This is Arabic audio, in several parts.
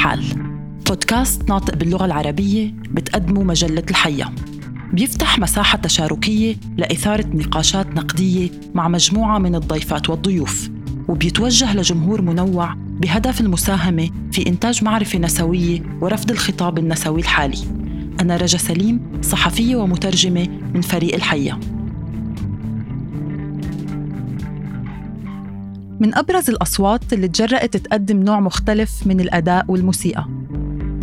الحال بودكاست ناطق باللغة العربية بتقدمه مجلة الحية. بيفتح مساحة تشاركية لإثارة نقاشات نقدية مع مجموعة من الضيفات والضيوف وبيتوجه لجمهور منوع بهدف المساهمة في إنتاج معرفة نسوية ورفض الخطاب النسوي الحالي. أنا رجا سليم صحفية ومترجمة من فريق الحية. من أبرز الأصوات اللي تجرأت تقدم نوع مختلف من الأداء والموسيقى.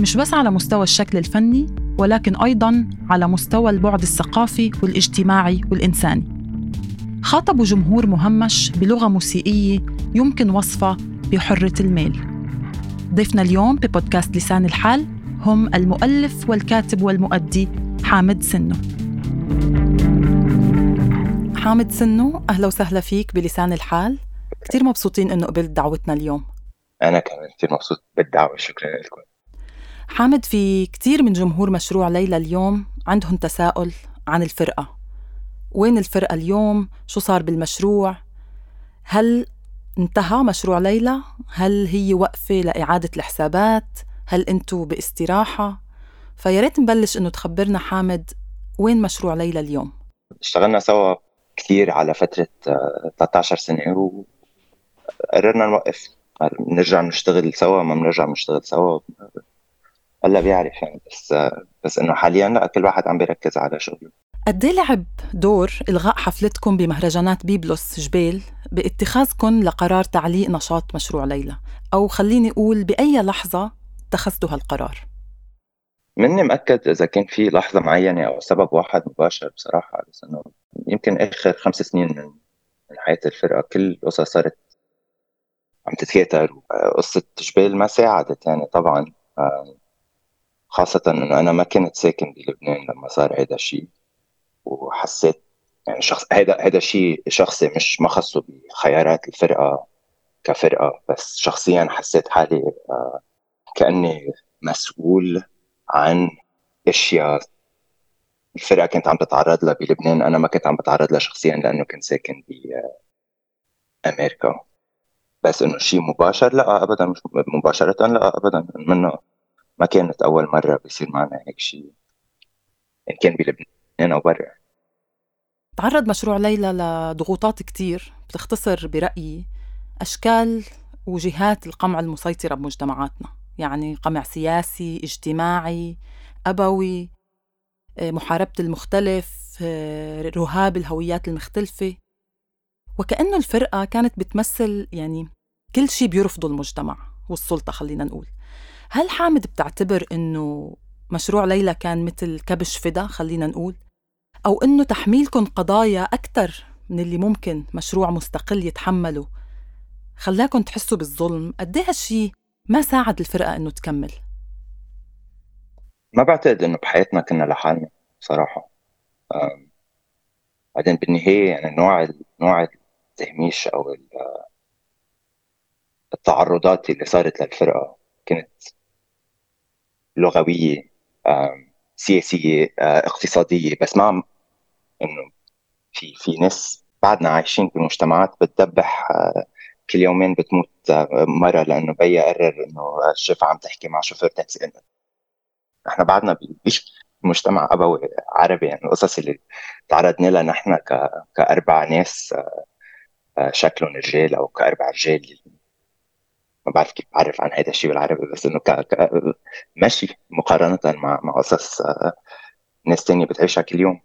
مش بس على مستوى الشكل الفني ولكن أيضاً على مستوى البعد الثقافي والاجتماعي والإنساني. خاطبوا جمهور مهمش بلغة موسيقية يمكن وصفها بحرة الميل. ضيفنا اليوم ببودكاست لسان الحال هم المؤلف والكاتب والمؤدي حامد سنو. حامد سنو أهلا وسهلا فيك بلسان الحال. كتير مبسوطين إنه قبلت دعوتنا اليوم أنا كمان كثير مبسوط بالدعوة شكرا لكم حامد في كتير من جمهور مشروع ليلى اليوم عندهم تساؤل عن الفرقة وين الفرقة اليوم؟ شو صار بالمشروع؟ هل انتهى مشروع ليلى؟ هل هي وقفة لإعادة الحسابات؟ هل أنتوا باستراحة؟ فيا ريت نبلش إنه تخبرنا حامد وين مشروع ليلى اليوم؟ اشتغلنا سوا كثير على فترة 13 آه، سنة وقررنا نوقف. نرجع نشتغل سوا ما بنرجع نشتغل سوا. هلا بيعرف يعني بس بس إنه حاليا لا كل واحد عم بيركز على شغله. قد إيه لعب دور إلغاء حفلتكم بمهرجانات بيبلوس جبيل باتخاذكم لقرار تعليق نشاط مشروع ليلى؟ أو خليني أقول بأي لحظة اتخذتوا هالقرار؟ مني مأكد إذا كان في لحظة معينة أو سبب واحد مباشر بصراحة بس إنه يمكن آخر خمس سنين من من حياة الفرقة كل القصص صارت عم تتكاتر قصة جبال ما ساعدت يعني طبعا خاصة إنه أنا ما كنت ساكن بلبنان لما صار هذا الشيء وحسيت يعني شخص هذا هذا شيء شخصي مش ما خصه بخيارات الفرقة كفرقة بس شخصيا حسيت حالي آه، كأني مسؤول عن أشياء الفرقة كانت عم تتعرض لها بلبنان أنا ما كنت عم بتعرض لها شخصيا لأنه كنت ساكن بامريكا بس إنه شيء مباشر لا ابدا مش مباشرة لا ابدا. منه ما كانت أول مرة بيصير معنا هيك شيء ان كان بلبنان أو برا. تعرض مشروع ليلى لضغوطات كتير. بتختصر برأيي أشكال وجهات القمع المسيطرة بمجتمعاتنا. يعني قمع سياسي اجتماعي أبوي آه، محاربة المختلف آه، رهاب الهويات المختلفة. وكأنه الفرقة كانت بتمثل يعني كل شيء بيرفضه المجتمع والسلطة خلينا نقول. هل حامد بتعتبر إنه مشروع ليلى كان مثل كبش فدا خلينا نقول؟ أو إنه تحميلكم قضايا أكثر من اللي ممكن مشروع مستقل يتحمله؟ خلاكم تحسوا بالظلم؟ قد إيه هالشي ما ساعد الفرقة إنه تكمل؟ ما بعتقد إنه بحياتنا كنا لحالنا صراحة بعدين بالنهاية يعني نوع نوع التهميش أو التعرضات اللي صارت للفرقة كانت لغوية سياسية اقتصادية. بس ما إنه في في ناس بعدنا عايشين بمجتمعات بتدبح كل يومين بتموت مرة لأنه بيا قرر إنه الشيف عم تحكي مع شوفير تاكسي إنه إحنا بعدنا بمجتمع أبوي عربي يعني القصص اللي تعرضنا لها نحن ك... كأربع ناس آه، شكلهم رجال أو كأربع رجال ما بعرف كيف بعرف عن هذا الشيء بالعربي بس إنه ك... ك... ماشي مقارنة مع مع قصص آه، ناس تانية بتعيشها كل يوم.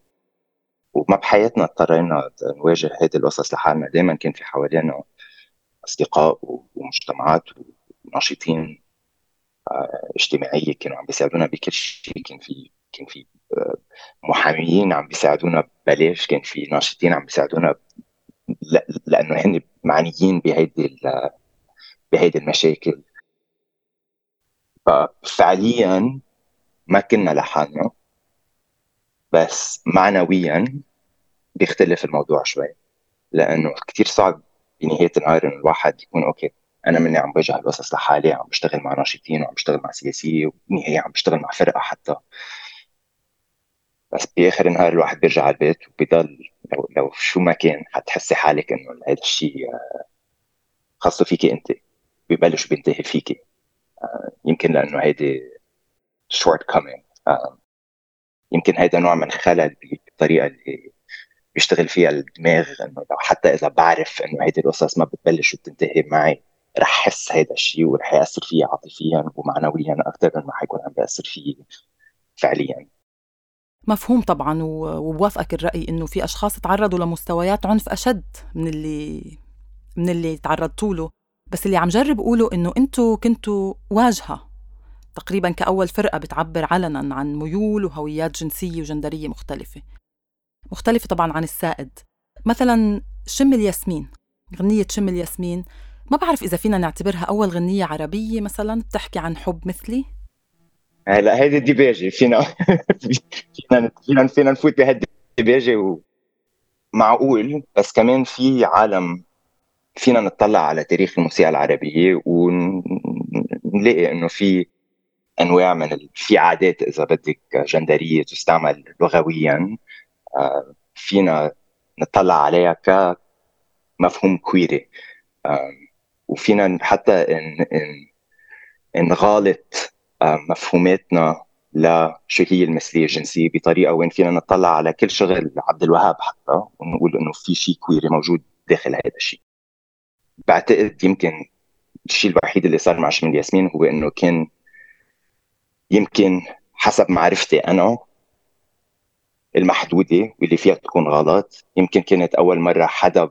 وما بحياتنا اضطرينا نواجه هذه القصص لحالنا. دائما كان في حوالينا أصدقاء ومجتمعات وناشطين آه، اجتماعية كانوا عم بيساعدونا بكل شيء. كان في كان في آه، محاميين عم بيساعدونا ببلاش كان في ناشطين عم بيساعدونا لأنه هن معنيين بهيدي بهيدي المشاكل. ففعليا ما كنا لحالنا بس معنويا بيختلف الموضوع شوي لأنه كثير صعب بنهاية النهار انه الواحد يكون أوكي أنا مني عم بواجه القصص لحالي عم بشتغل مع ناشطين وعم بشتغل مع سياسية وبالنهايه عم بشتغل مع فرقة حتى. بس بآخر النهار الواحد بيرجع على البيت وبيضل لو, لو شو ما كان حتحسي حالك إنه هذا الشيء خاصة فيكي أنت. ببلش بينتهي فيكي يمكن لأنه هيدي shortcoming يمكن هيدا نوع من خلل بالطريقة اللي بيشتغل فيها الدماغ إنه لو حتى إذا بعرف إنه هيدي القصص ما بتبلش وبتنتهي معي رح احس هيدا الشيء ورح يأثر فيي عاطفيا ومعنويا أكثر مما حيكون عم بياثر فيي فعليا. مفهوم طبعا وبوافقك الرأي إنه في أشخاص تعرضوا لمستويات عنف أشد من اللي من اللي تعرضتوا له بس اللي عم جرب اقوله إنه أنتم كنتوا واجهة. تقريبا كأول فرقة بتعبر علنا عن ميول وهويات جنسية وجندرية مختلفة. مختلفة طبعا عن السائد. مثلا شم الياسمين غنية شم الياسمين. ما بعرف إذا فينا نعتبرها أول غنية عربية مثلا بتحكي عن حب مثلي. هلا هيدي الديباجة فينا فينا فينا فينا نفوت بهالديباجة ومعقول بس كمان في عالم فينا نطلع على تاريخ الموسيقى العربية ونلاقي إنه في أنواع من. في عادات إذا بدك جندرية تستعمل لغويا آه، فينا نطلع عليها كمفهوم كويري وفينا حتى نغالط مفهوماتنا لشو هي المثلية الجنسية بطريقة وين فينا نطلع على كل شغل عبد الوهاب حتى ونقول إنه في شيء كويري موجود داخل هذا الشيء بعتقد يمكن الشيء الوحيد اللي صار مع شمال ياسمين هو إنه كان يمكن حسب معرفتي أنا المحدودة واللي فيها تكون غلط. يمكن كانت أول مرة حدا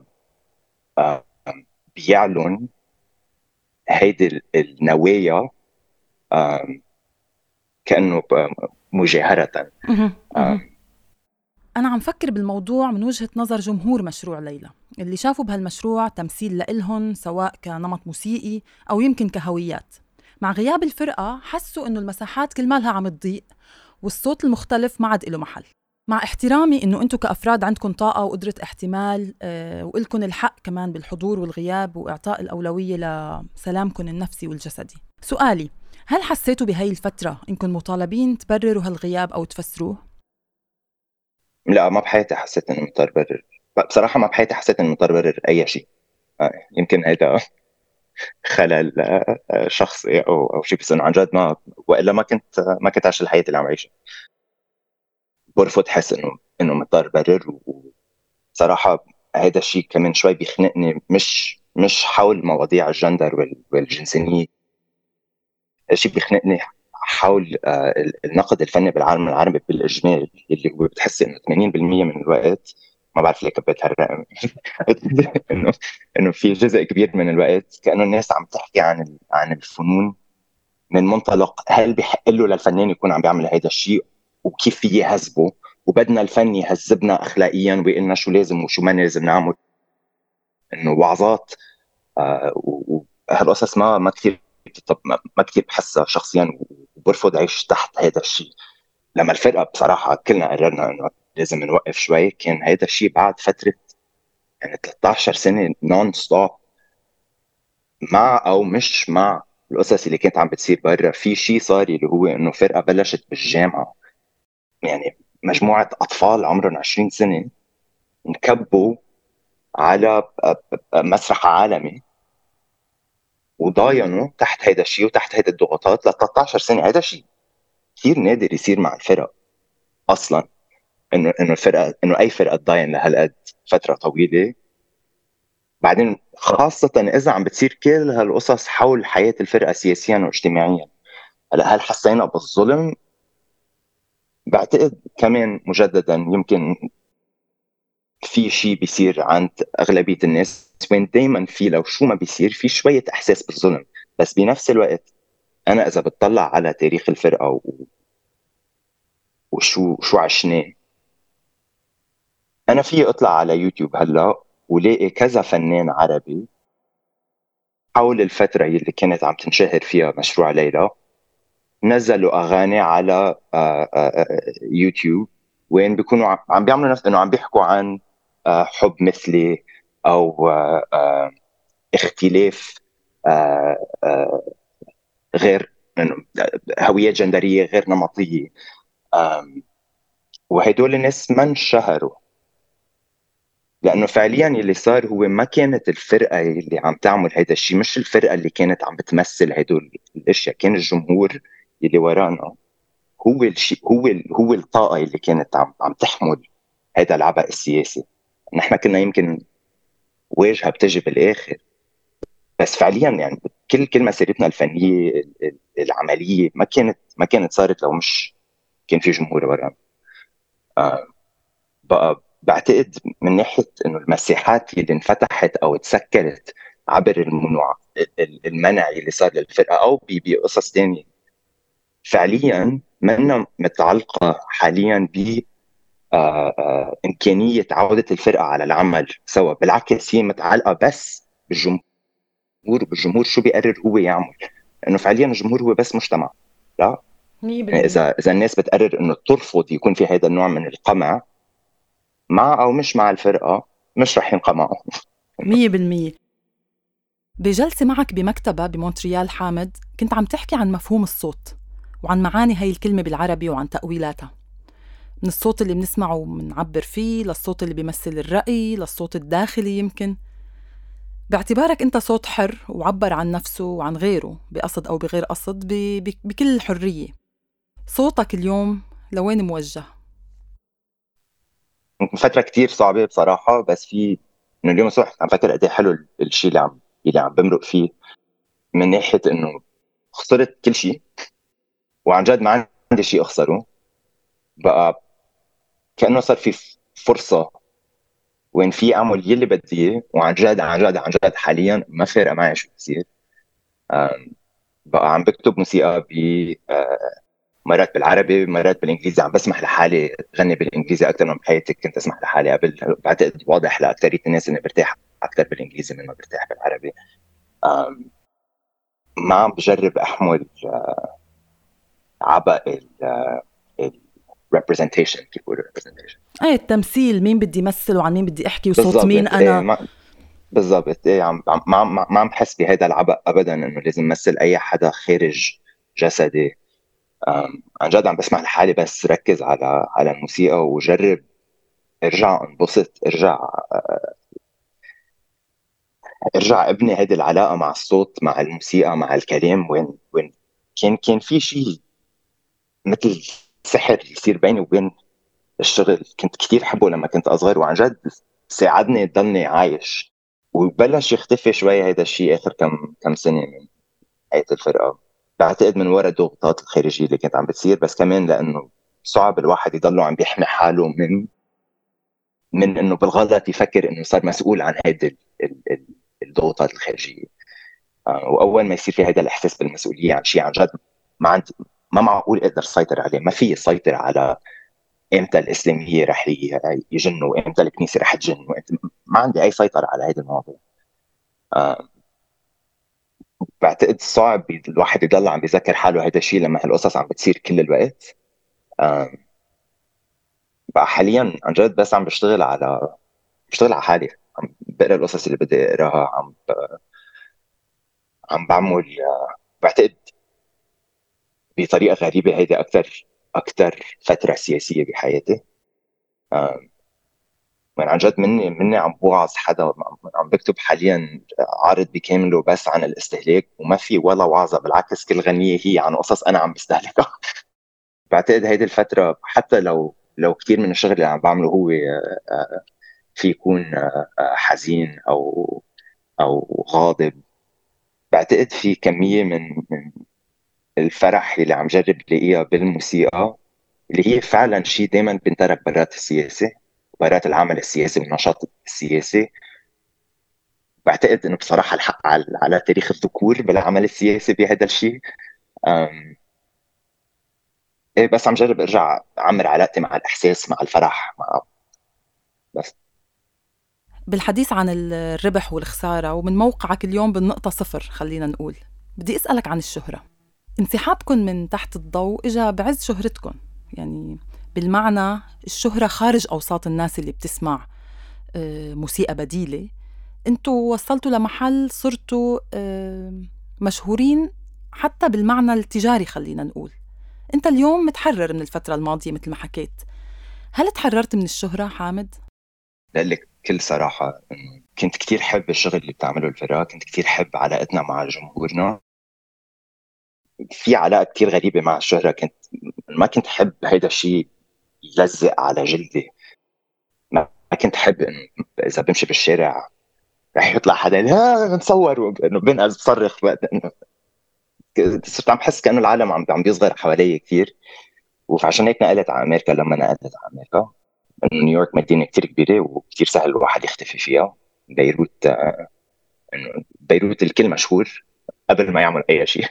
بيعلن هيدي النوايا كأنه مجاهرة. أنا عم فكر بالموضوع من وجهة نظر جمهور مشروع ليلى اللي شافوا بهالمشروع تمثيل لإلهم سواء كنمط موسيقي أو يمكن كهويات. مع غياب الفرقة حسوا إنه المساحات كل مالها عم تضيق والصوت المختلف ما عاد له محل. مع احترامي إنه أنتم كأفراد عندكم طاقة وقدرة احتمال أه والكم الحق كمان بالحضور والغياب وإعطاء الأولوية لسلامكم النفسي والجسدي. سؤالي هل حسيتوا بهي الفترة انكم مطالبين تبرروا هالغياب أو تفسروه؟ لا ما بحياتي حسيت اني مضطر برر بصراحة ما بحياتي حسيت اني مضطر برر أي شيء. آه، يمكن هيدا خلل آه، شخصي أو أو شيء بس إنه عن جد ما وإلا ما كنت ما كنت عايش الحياة اللي عم عيشها. برفض حس إنه إنه مضطر برر وصراحة هذا الشيء كمان شوي بيخنقني. مش مش حول مواضيع الجندر والجنسانيه الشيء بيخنقني حول آه، النقد الفني بالعالم العربي بالاجمال اللي هو بتحسي إنه 80% من الوقت ما بعرف ليه كبيت هالرقم. إنه إنه في جزء كبير من الوقت كأنه الناس عم تحكي عن عن الفنون من منطلق هل بحق له للفنان يكون عم بيعمل هذا الشيء؟ وكيف في يهذبه وبدنا الفن يهذبنا اخلاقيا ويقول شو لازم وشو ما لازم نعمل. إنه وعظات آه وهالقصص ما ما كثير ما كثير بحسها شخصيا وبرفض اعيش تحت هذا الشيء. لما الفرقة بصراحة كلنا قررنا إنه لازم نوقف شوي كان هيدا الشيء بعد فترة يعني 13 سنة نون ستوب مع أو مش مع القصص اللي كانت عم بتصير برا في شيء صار اللي هو إنه فرقة بلشت بالجامعة. يعني مجموعة أطفال عمرهم 20 سنة انكبوا على مسرح عالمي. وضاينوا تحت هيدا الشيء وتحت هيدا الضغوطات ل 13 سنة. هيدا شيء كثير نادر يصير مع الفرق أصلا. إنه إنه الفرقة إنه أي فرقة تضاين لهالقد فترة طويلة. بعدين خاصة إذا عم بتصير كل هالقصص حول حياة الفرقة سياسيا واجتماعيا. هلأ هل حسينا بالظلم؟ بعتقد كمان مجددا يمكن في شيء بيصير عند أغلبية الناس وين دايما في لو شو ما بيصير في شوية إحساس بالظلم. بس بنفس الوقت أنا إذا بتطلع على تاريخ الفرقة و... وشو شو عشناه أنا في أطلع على يوتيوب هلأ ولاقي كذا فنان عربي حول الفترة اللي كانت عم تنشهر فيها مشروع ليلى نزلوا أغاني على آه، آه، آه، يوتيوب وين بيكونوا عم بيعملوا نفس إنه عم بيحكوا عن حب مثلي أو اختلاف غير هويات جندرية غير نمطية. وهدول الناس ما انشهروا لأنه فعليا اللي صار هو ما كانت الفرقة اللي عم تعمل هذا الشيء مش الفرقة اللي كانت عم بتمثل هدول الأشياء كان الجمهور اللي ورانا هو الشيء هو هو الطاقة اللي كانت عم عم تحمل هذا العبء السياسي. نحن كنا يمكن واجهة بتجي بالآخر. بس فعليا يعني كل كل مسيرتنا الفنية العملية ما كانت ما كانت صارت لو مش كان في جمهور ورانا آه بقى بعتقد من ناحية إنه المساحات اللي انفتحت أو تسكرت عبر الممنوع المنع اللي صار للفرقة أو بقصص ثانية فعليا منا متعلقة حاليا ب إمكانية عودة الفرقة على العمل سوا. بالعكس هي متعلقة بس بالجمهور بالجمهور شو بيقرر هو يعمل. لأنه فعليا الجمهور هو بس مجتمع لا؟ يعني إذا إذا الناس بتقرر إنه ترفض يكون في هذا النوع من القمع مع أو مش مع الفرقة مش رح ينقمعوا 100% بجلسة معك بمكتبة بمونتريال حامد كنت عم تحكي عن مفهوم الصوت وعن معاني هاي الكلمة بالعربي وعن تأويلاتها. من الصوت اللي بنسمعه وبنعبر فيه للصوت اللي بيمثل الرأي للصوت الداخلي يمكن. باعتبارك أنت صوت حر وعبر عن نفسه وعن غيره بقصد أو بغير قصد بكل حرية. صوتك اليوم لوين موجه؟ فترة كتير صعبة بصراحة بس في انه اليوم الصبح عم فكر قد إيه حلو الشيء اللي عم اللي عم بمرق فيه. من ناحية إنه خسرت كل شيء وعن جد ما عندي شيء أخسره. بقى كأنه صار في فرصة وين في اعمل يلي بدي إياه وعن جد عن جد عن جد حاليا ما فارقة معي شو بصير. بقى عم بكتب موسيقى ب آه، مرات بالعربي مرات بالإنجليزي. عم بسمح لحالي غني بالإنجليزي أكثر من بحياتي. كنت أسمح لحالي قبل. بعتقد واضح لاكثريه الناس إني برتاح أكثر بالإنجليزي من ما برتاح بالعربي. ما عم بجرب أحمل آه، عبء ال representation كيف بيقولوا representation. إيه التمثيل مين بدي يمثل وعن مين بدي أحكي وصوت مين أنا؟ إيه بالضبط. إيه عم ما ما عم بحس بهذا العبء ابدا إنه لازم مثل أي حدا خارج جسدي. عن جد عم بسمع لحالي بس ركز على على الموسيقى وجرب. ارجع انبسط ارجع ارجع ابني هذه العلاقة مع الصوت مع الموسيقى مع الكلام. وين وين كان كان في شيء مثل سحر يصير بيني وبين الشغل. كنت كثير حبه لما كنت أصغر وعن جد ساعدني ضلني عايش. وبلش يختفي شوي هذا الشيء آخر كم كم سنة من حياة الفرقة. بعتقد من وراء الضغوطات الخارجية اللي كانت عم بتصير بس كمان لأنه صعب الواحد يضله عم بيحمي حاله من من إنه بالغلط يفكر إنه صار مسؤول عن هيدي الضغوطات الخارجية. آه، وأول ما يصير في هذا الإحساس بالمسؤولية عن شيء عن جد ما عندي ما معقول أقدر اسيطر عليه ما في سيطر على إمتى الإسلامية رح يجنوا وامتى الكنيسة رح تجن ما عندي أي سيطرة على هذه المواضيع آه بعتقد صعب الواحد يضل عم بيذكر حاله هذا الشيء لما هالقصص عم بتصير كل الوقت. آه بقى حاليا عن جد بس عم بشتغل على بشتغل على حالي. عم بقرأ القصص اللي بدي أقراها عم ب... عم بعمل آه، بعتقد بطريقة غريبة. هيدي أكثر أكثر فترة سياسية بحياتي. من عن جد مني مني عم بوعظ حدا عم بكتب حاليا عارض بكامله بس عن الاستهلاك وما في ولا وعظة بالعكس كل غنية هي عن قصص أنا عم بستهلكها. بعتقد هيدي الفترة حتى لو لو كثير من الشغل اللي عم بعمله هو آه، في يكون آه، حزين أو أو غاضب. بعتقد في كمية من من الفرح اللي عم جرب لاقيها بالموسيقى اللي هي فعلا شيء دائما بنترك برات السياسة برات العمل السياسي والنشاط السياسي. بعتقد إنه بصراحة الحق على, على تاريخ الذكور بالعمل السياسي بهذا الشيء إيه بس عم جرب أرجع أعمر علاقتي مع الإحساس مع الفرح مع بس. بالحديث عن الربح والخسارة ومن موقعك اليوم بالنقطة صفر خلينا نقول. بدي أسألك عن الشهرة. انسحابكم من تحت الضوء اجى بعز شهرتكم يعني بالمعنى الشهرة خارج أوساط الناس اللي بتسمع آه، موسيقى بديلة. أنتوا وصلتوا لمحل صرتوا آه، مشهورين حتى بالمعنى التجاري خلينا نقول. انت اليوم متحرر من الفترة الماضية مثل ما حكيت. هل تحررت من الشهرة حامد؟ لك بكل صراحة انه كنت كثير حب الشغل اللي بتعمله الفرقه كنت كثير حب علاقتنا مع جمهورنا. في علاقة كثير غريبة مع الشهرة. كنت ما كنت حب هيدا الشيء يلزق على جلدي. ما كنت حب انه إذا بمشي بالشارع رح يطلع حدا ها نصور إنه بنقز بصرخ صرت عم بحس كأنه العالم عم عم بيصغر حوالي كثير وعشان هيك نقلت على أمريكا. لما نقلت على أمريكا إنه نيويورك مدينة كثير كبيرة وكثير سهل الواحد يختفي فيها. بيروت آه، إنه بيروت الكل مشهور قبل ما يعمل أي شيء.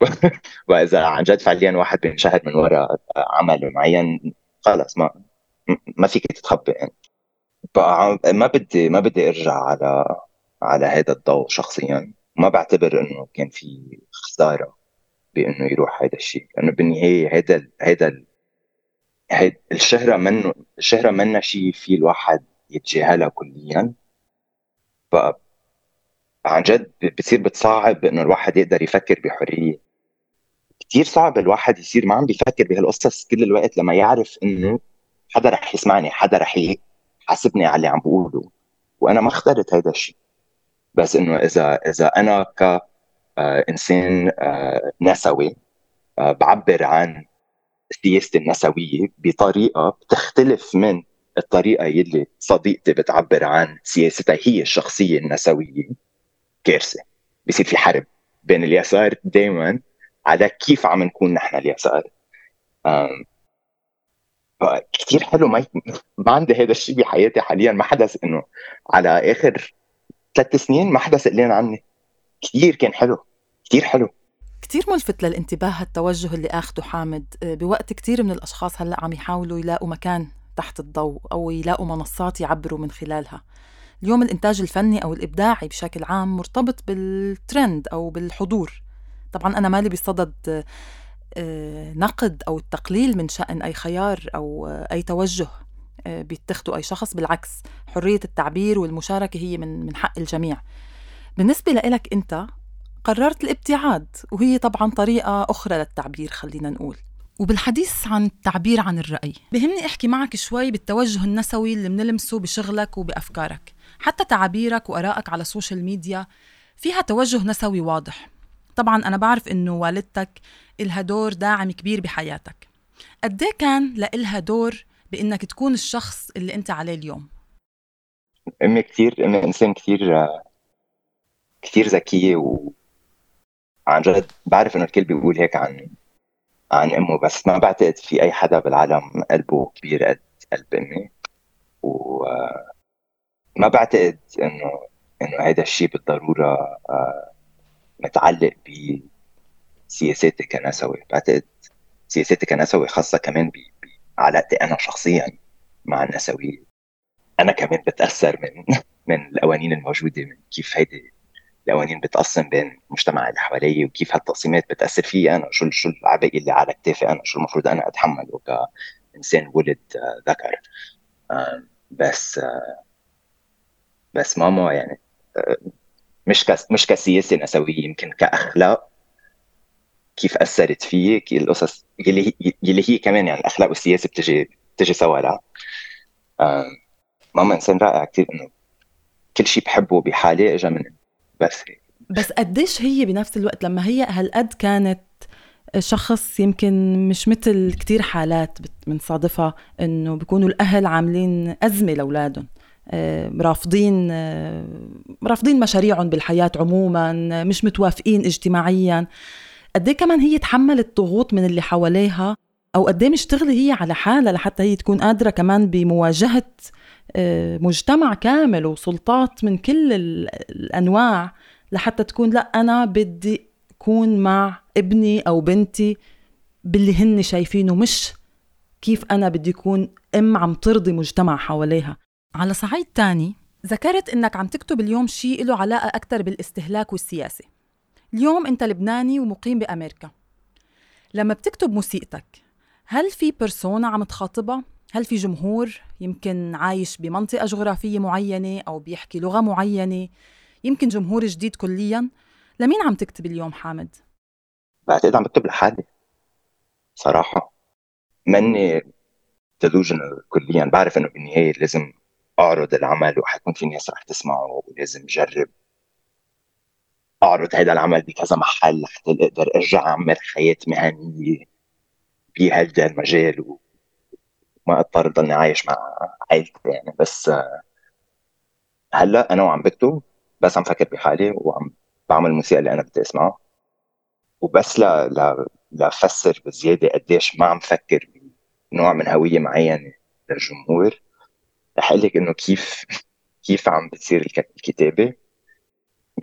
واذا عن جد فعليا واحد بينشهر من وراء عمل معين خلص ما ما فيك تتخبي يعني ما بدي ما بدي أرجع على على هذا الضوء شخصيا. ما بعتبر إنه كان في خسارة بإنه يروح هذا الشيء. لأنه بالنهاية هذا هذا الشهرة منه الشهرة منا شيء في الواحد يتجاهلها كليا. ف عن جد بتصير بتصعب إنه الواحد يقدر يفكر بحرية. كثير صعب الواحد يصير ما عم بيفكر بهالقصص كل الوقت لما يعرف إنه حدا رح يسمعني حدا رح يحاسبني على اللي عم بقوله. وأنا ما اخترت هذا الشيء بس إنه إذا إذا أنا كإنسان آه، آه، نسوي آه، بعبر عن سياستي النسوية بطريقة بتختلف من الطريقة يلي صديقتي بتعبر عن سياستها. هي الشخصية النسوية كارثة. بصير في حرب بين اليسار دائما على كيف عم نكون نحن اليسار. كثير حلو ما ما عندي هذا الشيء بحياتي حاليا ما حدث إنه على آخر ثلاث سنين ما حدا سألان عني. كثير كان حلو كثير حلو. كتير ملفت للانتباه هالتوجه اللي آخده حامد. آه، بوقت كتير من الأشخاص هلأ عم يحاولوا يلاقوا مكان تحت الضوء أو يلاقوا منصات يعبروا من خلالها. اليوم الإنتاج الفني أو الإبداعي بشكل عام مرتبط بالترند أو بالحضور. طبعا أنا مالي بصدد آه، نقد أو التقليل من شأن أي خيار أو أي توجه آه، بيتخذوا أي شخص بالعكس حرية التعبير والمشاركة هي من من حق الجميع. بالنسبة لك أنت قررت الابتعاد وهي طبعا طريقة أخرى للتعبير خلينا نقول. وبالحديث عن التعبير عن الرأي بهمني أحكي معك شوي بالتوجه النسوي اللي بنلمسه بشغلك وبأفكارك. حتى تعابيرك وأرائك على ال social media فيها توجه نسوي واضح. طبعا أنا بعرف إنه والدتك إلها دور داعم كبير بحياتك. قد إيه كان لإلها دور بإنك تكون الشخص اللي أنت عليه اليوم؟ أمي كثير أمي إنسان كثير كثير ذكية و... عن جد بعرف إنه الكل بيقول هيك عن عن أمه بس ما بعتقد في أي حدا بالعالم قلبه كبير قد قلب أمي. وما بعتقد إنه إنه هذا الشيء بالضرورة آه، متعلق بسياساتي كنسوي. بعتقد سياساتي كنسوي خاصة كمان بعلاقتي أنا شخصيا مع النسويه أنا كمان بتأثر من من القوانين الموجودة من كيف هيدي القوانين بتقسم بين المجتمع اللي حوالي وكيف هالتقسيمات بتأثر فيي أنا. شو شو العبء اللي على كتافي أنا؟ شو المفروض أنا أتحمله كإنسان ولد آه، ذكر. بس آه، بس ماما يعني مش مش كسياسة نسوية يمكن كأخلاق كيف أثرت فيي القصص اللي هي اللي هي كمان يعني الاخلاق والسياسة بتجي بتجي سوا لا ماما إنسان رائع كثير إنه كل شيء بحبه بحالي اجى من بس بس قديش هي بنفس الوقت لما هي هالقد كانت شخص يمكن مش مثل كتير حالات بنصادفها إنه بيكونوا الأهل عاملين أزمة لأولادهم. رافضين آه، رافضين مشاريعهم بالحياة عموما مش متوافقين اجتماعيا. قد إيه كمان هي تحملت ضغوط من اللي حواليها؟ أو قد إيه مشتغله هي على حالها لحتى هي تكون قادرة كمان بمواجهة آه، مجتمع كامل وسلطات من كل الأنواع لحتى تكون لا أنا بدي أكون مع ابني أو بنتي باللي هن شايفينه مش كيف أنا بدي أكون أم عم ترضي مجتمع حواليها. على صعيد تاني ذكرت إنك عم تكتب اليوم شيء له علاقة أكثر بالاستهلاك والسياسة. اليوم أنت لبناني ومقيم بأمريكا. لما بتكتب موسيقتك هل في بيرسونا عم تخاطبها؟ هل في جمهور يمكن عايش بمنطقة جغرافية معينة أو بيحكي لغة معينة؟ يمكن جمهور جديد كليا. لمين عم تكتب اليوم حامد؟ بعتقد عم بكتب لحالي. صراحة. ماني ديلوجنال كليا. بعرف إنه بالنهاية لازم أعرض العمل وحيكون في ناس رح تسمعه ولازم جرب أعرض هذا العمل بكذا محل لحتى أقدر أرجع أعمل حياة مهنية بهذا المجال وما أضطر ضلني عايش مع عائلتي يعني. بس هلأ أنا وعم بكتب بس عم فكر بحالي وعم بعمل الموسيقى اللي أنا بدي اسمعها وبس لا لا لافسر بزيادة قديش ما عم فكر بنوع من هوية معينة للجمهور. رح أقول لك إنه كيف كيف عم بتصير الكتابة؟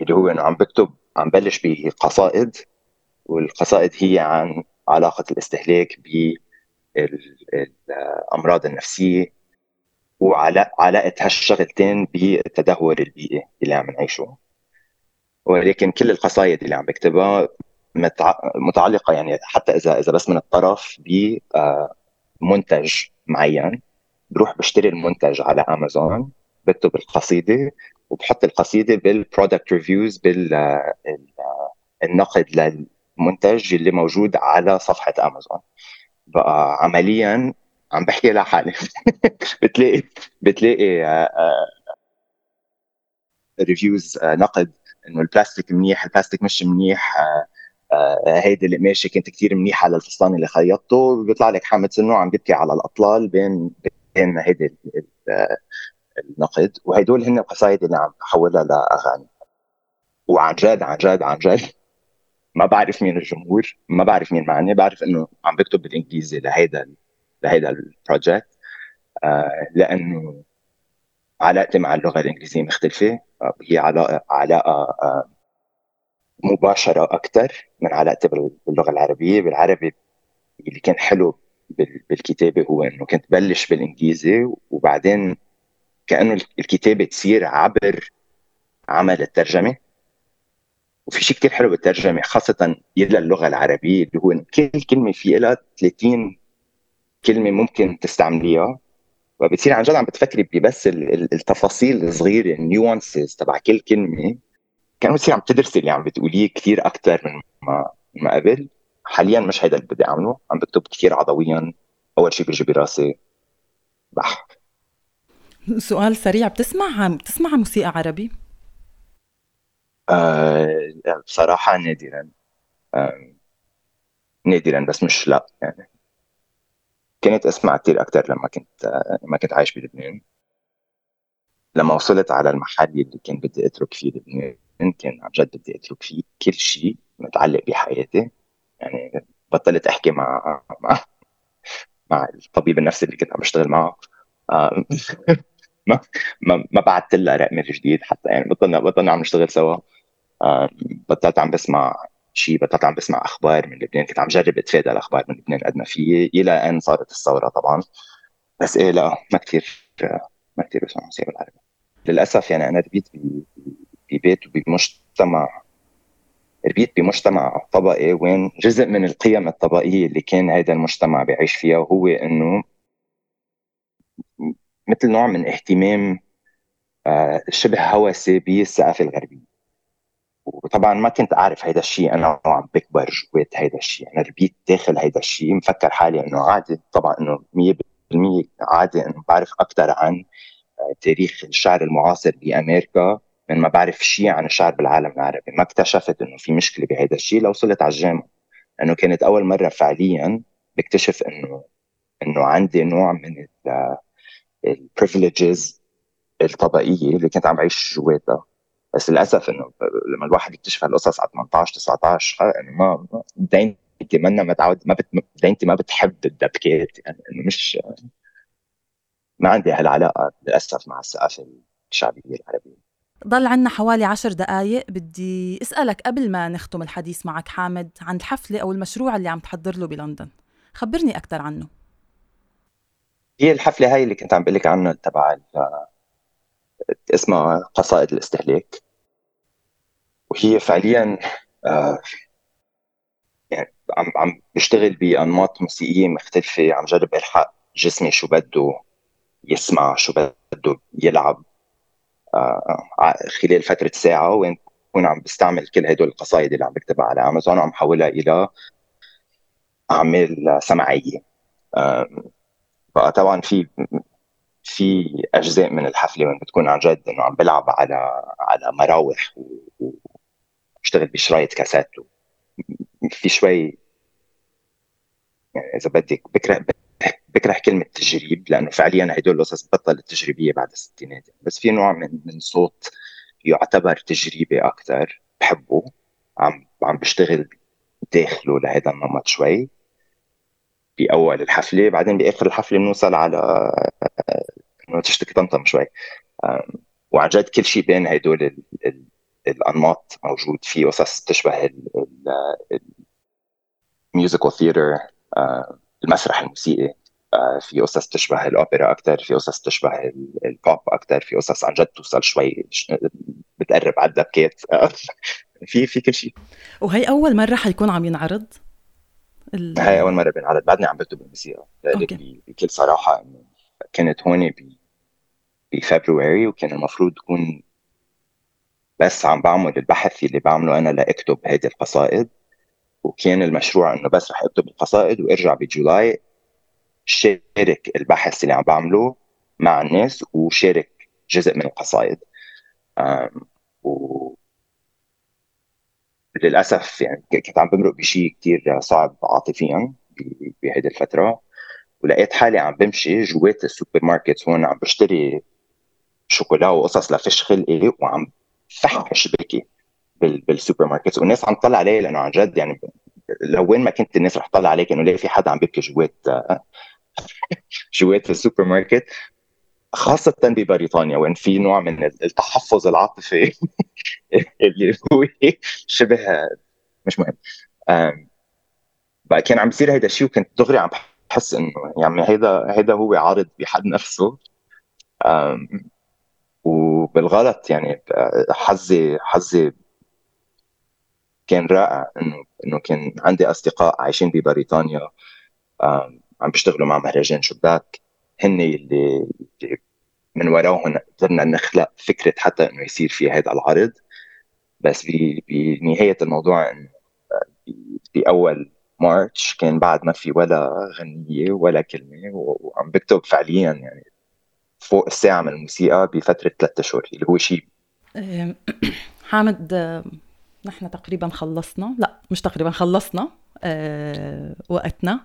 اللي هو إنه عم بكتب عم بلش بقصائد والقصائد هي عن علاقة الاستهلاك بالامراض النفسية وعلاقه هالشغلتين بالتدهور البيئي اللي عم نعيشه. ولكن كل القصائد اللي عم بكتبها متعلقة يعني حتى إذا إذا بس من الطرف بمنتج معين. بروح بشتري المنتج على امازون بكتب القصيدة وبحط القصيدة بال product reviews بالنقد للمنتج اللي موجود على صفحة امازون بقى عمليا عم بحكي لحالي. بتلاقي بتلاقي reviews آه، آه، نقد إنه البلاستيك منيح البلاستيك مش منيح آه، هيدي القماشه كانت كثير منيحة للفستان اللي خيطته بيطلع لك حامد سنو عم بيبكي على الأطلال بين بين هيدي النقد وهدول هن القصايد اللي عم بحولها لأغاني. وعن جد عن جد عن جد ما بعرف مين الجمهور ما بعرف مين معني بعرف إنه عم بكتب بالإنجليزي لهيدا لهيدا البروجكت آه لأنه علاقتي مع اللغة الإنجليزية مختلفة آه هي علاقة علاقة آه مباشرة أكثر من علاقتي باللغة العربية. بالعربي اللي كان حلو بالكتابة هو إنه كنت بلش بالإنجليزي وبعدين كأنه الكتابة تصير عبر عمل الترجمة. وفي شيء كثير حلو بالترجمة خاصة إلى اللغة العربية اللي هو كل كلمة في لها 30 كلمة ممكن تستعمليها. وبتصير عن جد عم بتفكري ببس التفاصيل الصغيرة النيوانسز تبع كل كلمة. كانه بتصير عم تدرسي اللي عم بتقوليه كثير أكثر من ما ما قبل. حاليا مش هيدا اللي بدي أعمله. عم بكتب كثير عضويا. أول شيء بيجي براسي بح. سؤال سريع. بتسمع بتسمع موسيقى عربي؟ آه بصراحة نادرا. آه نادرا بس مش لا يعني. كنت أسمع كثير أكثر لما كنت آه لما كنت عايش بلبنان. لما وصلت على المحل اللي كان بدي أترك فيه لبنان كان عن جد بدي أترك فيه كل شيء متعلق بحياتي. يعني بطلت أحكي مع مع مع الطبيب النفسي اللي كنت عم بشتغل معه. آه ما ما, بعثت لها رقمي الجديد حتى يعني بطلنا بطلنا عم نشتغل سوا. آه بطلت عم بسمع شيء بطلت عم بسمع أخبار من لبنان. كنت عم جرب اتفادى الاخبار من لبنان قد ما في. إلى أن صارت الثورة طبعا. بس إيه لا ما كثير ما كثير بسمع موسيقى بالعربي. للأسف يعني أنا ربيت ببيت وبمجتمع ربيت بمجتمع طبقي وين جزء من القيم الطبقية اللي كان هذا المجتمع بيعيش فيها وهو إنه مثل نوع من اهتمام آه، شبه هوسي بالثقافة الغربية. وطبعا ما كنت أعرف هيدا الشيء أنا وعم بكبر جوات هيدا الشيء أنا ربيت داخل هيدا الشيء مفكر حالي إنه عادي طبعا إنه 100% عادي إنه بعرف أكثر عن آه، تاريخ الشعر المعاصر بأمريكا. من ما بعرف شيء عن الشعر بالعالم العربي. ما اكتشفت إنه في مشكلة بهيدا الشيء لو وصلت على الجامعة. لأنه كانت أول مرة فعليا بكتشف إنه إنه عندي نوع من البريفليجز الطبقيه اللي كنت عم بعيش جواتها. بس للأسف إنه لما الواحد يكتشف هالقصص على 18 19 يعني ما دينتي منا متعود ما بت دينتي ما بتحب الدبكات. يعني إنه مش ما عندي هالعلاقة للأسف مع الثقافة الشعبية العربية. ضل عنا حوالي عشر دقايق. بدي أسألك قبل ما نختم الحديث معك حامد عن الحفلة أو المشروع اللي عم تحضر له بلندن. خبرني أكثر عنه. هي الحفلة هاي اللي كنت عم بقول لك عنها تبع اسمها قصائد الاستهلاك. وهي فعليا آه يعني عم عم بشتغل بأنماط موسيقية مختلفة. عم جرب الحق جسمي شو بده يسمع شو بده يلعب. خلال فترة ساعة وين بكون عم بستعمل كل هدول القصائد اللي عم بكتبها على أمازون وعم حولها إلى أعمال سمعية. فطبعا في في أجزاء من الحفلة وين بتكون عن جد إنه عم بلعب على على مراوح وبشتغل بشرايط كاسات في شوي يعني إذا بدك بكرة بكره كلمه تجريب لأنه فعليا هدول القصص بطلت تجريبيه بعد الستينات. بس في نوع من من صوت يعتبر تجريبي أكثر بحبه. عم عم بشتغل داخله لهذا النمط شوي. بأول الحفلة بعدين بآخر الحفلة بنوصل على إنه تشتكي طمطم شوي. وعن جد كل شيء بين هدول الأنماط موجود. في قصص تشبه ال musical theater المسرح الموسيقي. آه، في قصص تشبه الأوبرا أكثر في قصص تشبه البوب أكثر في قصص عن جد توصل شوي بتقرب على الدبكات. في في كل شيء. وهي أول مرة حيكون عم ينعرض؟ ال... هاي أول مرة بينعرض. بعدني عم بكتب الموسيقى. بكل صراحة انه كنت هون ب February وكان المفروض تكون بس عم بعمل البحث اللي بعمله أنا لأكتب هذه القصائد. وكان المشروع إنه بس رح اكتب القصائد وارجع بجولاي شارك البحث اللي عم بعمله مع الناس وشارك جزء من القصائد. و للأسف يعني كنت عم بمرق بشيء كثير صعب عاطفيا بهيدي الفترة. ولقيت حالي عم بمشي جوات السوبر ماركت هون عم بشتري شوكولا وقصص لفش خلقي وعم فحش بكي. بالسوبر ماركت والناس عم تطلع علي لأنه عن جد يعني لو وين ما كنت الناس رح تطلع عليك إنه ليه في حدا عم بيبكي جوات جوات السوبر ماركت خاصة ببريطانيا وين في نوع من التحفظ العاطفي اللي هو شبه مش مهم. بقى كان عم بيصير هيدا الشيء وكنت دغري عم بحس إنه يعني هيدا هيدا هو عارض بحد نفسه. وبالغلط يعني حظي حظي كان رائع انه إنه كان عندي أصدقاء عايشين ببريطانيا عم بيشتغلوا مع مهرجان شباك. هن اللي من وراهم قدرنا نخلق فكرة حتى إنه يصير في هذا العرض. بس بنهاية الموضوع انه بأول مارتش كان بعد ما في ولا غنية ولا كلمة وعم بكتب فعليا يعني فوق الساعة من الموسيقى بفترة ثلاثة اشهر اللي هو شيء حامد نحن تقريبا خلصنا. لا مش تقريبا خلصنا أه وقتنا.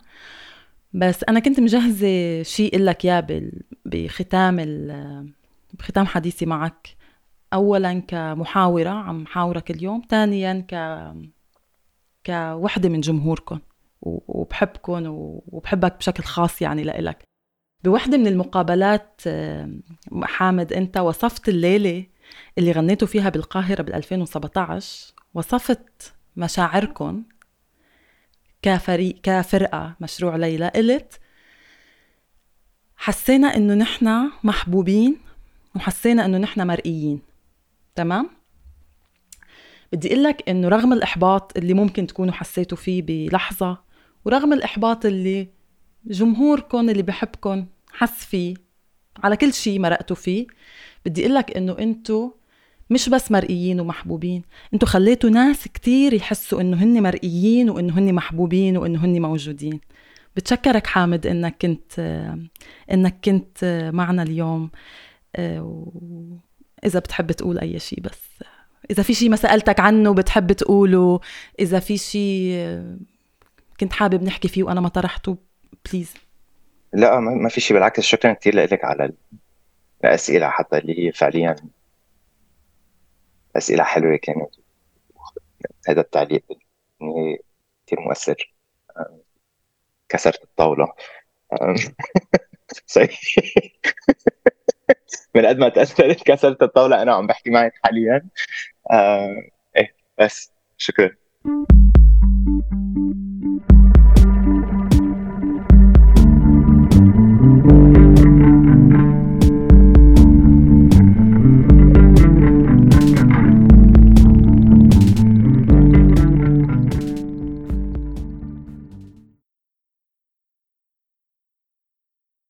بس أنا كنت مجهزة شيء لك إياه بختام بختام حديثي معك. اولا كمحاورة عم حاورك اليوم ثانيا ك كوحدة من جمهوركم. وبحبكم وبحبك بشكل خاص يعني لإلك. بوحدة من المقابلات حامد أنت وصفت الليلة اللي غنيتوا فيها بالقاهرة بال 2017 وصفت مشاعركم كفريق كفرقة مشروع ليلى قلت حسينا إنه نحن محبوبين وحسينا إنه نحن مرئيين. تمام؟ بدي أقول لك إنه رغم الإحباط اللي ممكن تكونوا حسيتوا فيه بلحظة ورغم الإحباط اللي جمهوركم اللي بحبكم حس فيه على كل شيء مرقتوا فيه بدي أقول لك إنه أنتوا مش بس مرئيين ومحبوبين. أنتوا خليتوا ناس كتير يحسوا إنه هن مرئيين وإنه هن محبوبين وإنه هن موجودين. بتشكرك حامد إنك كنت إنك كنت معنا اليوم. اذا بتحب تقول أي شيء بس. إذا في شيء ما سألتك عنه بتحب تقوله. إذا في شيء كنت حابب نحكي فيه وأنا ما طرحته بليز لا ما في شيء بالعكس شكرا كثير لك على الأسئلة حتى اللي هي فعليا أسئلة حلوة كانت. هذا التعليق كثير مؤثر. كسرت الطاولة. من قد ما تأثرت كسرت الطاولة. أنا عم بحكي معك حاليا. إيه بس شكرا.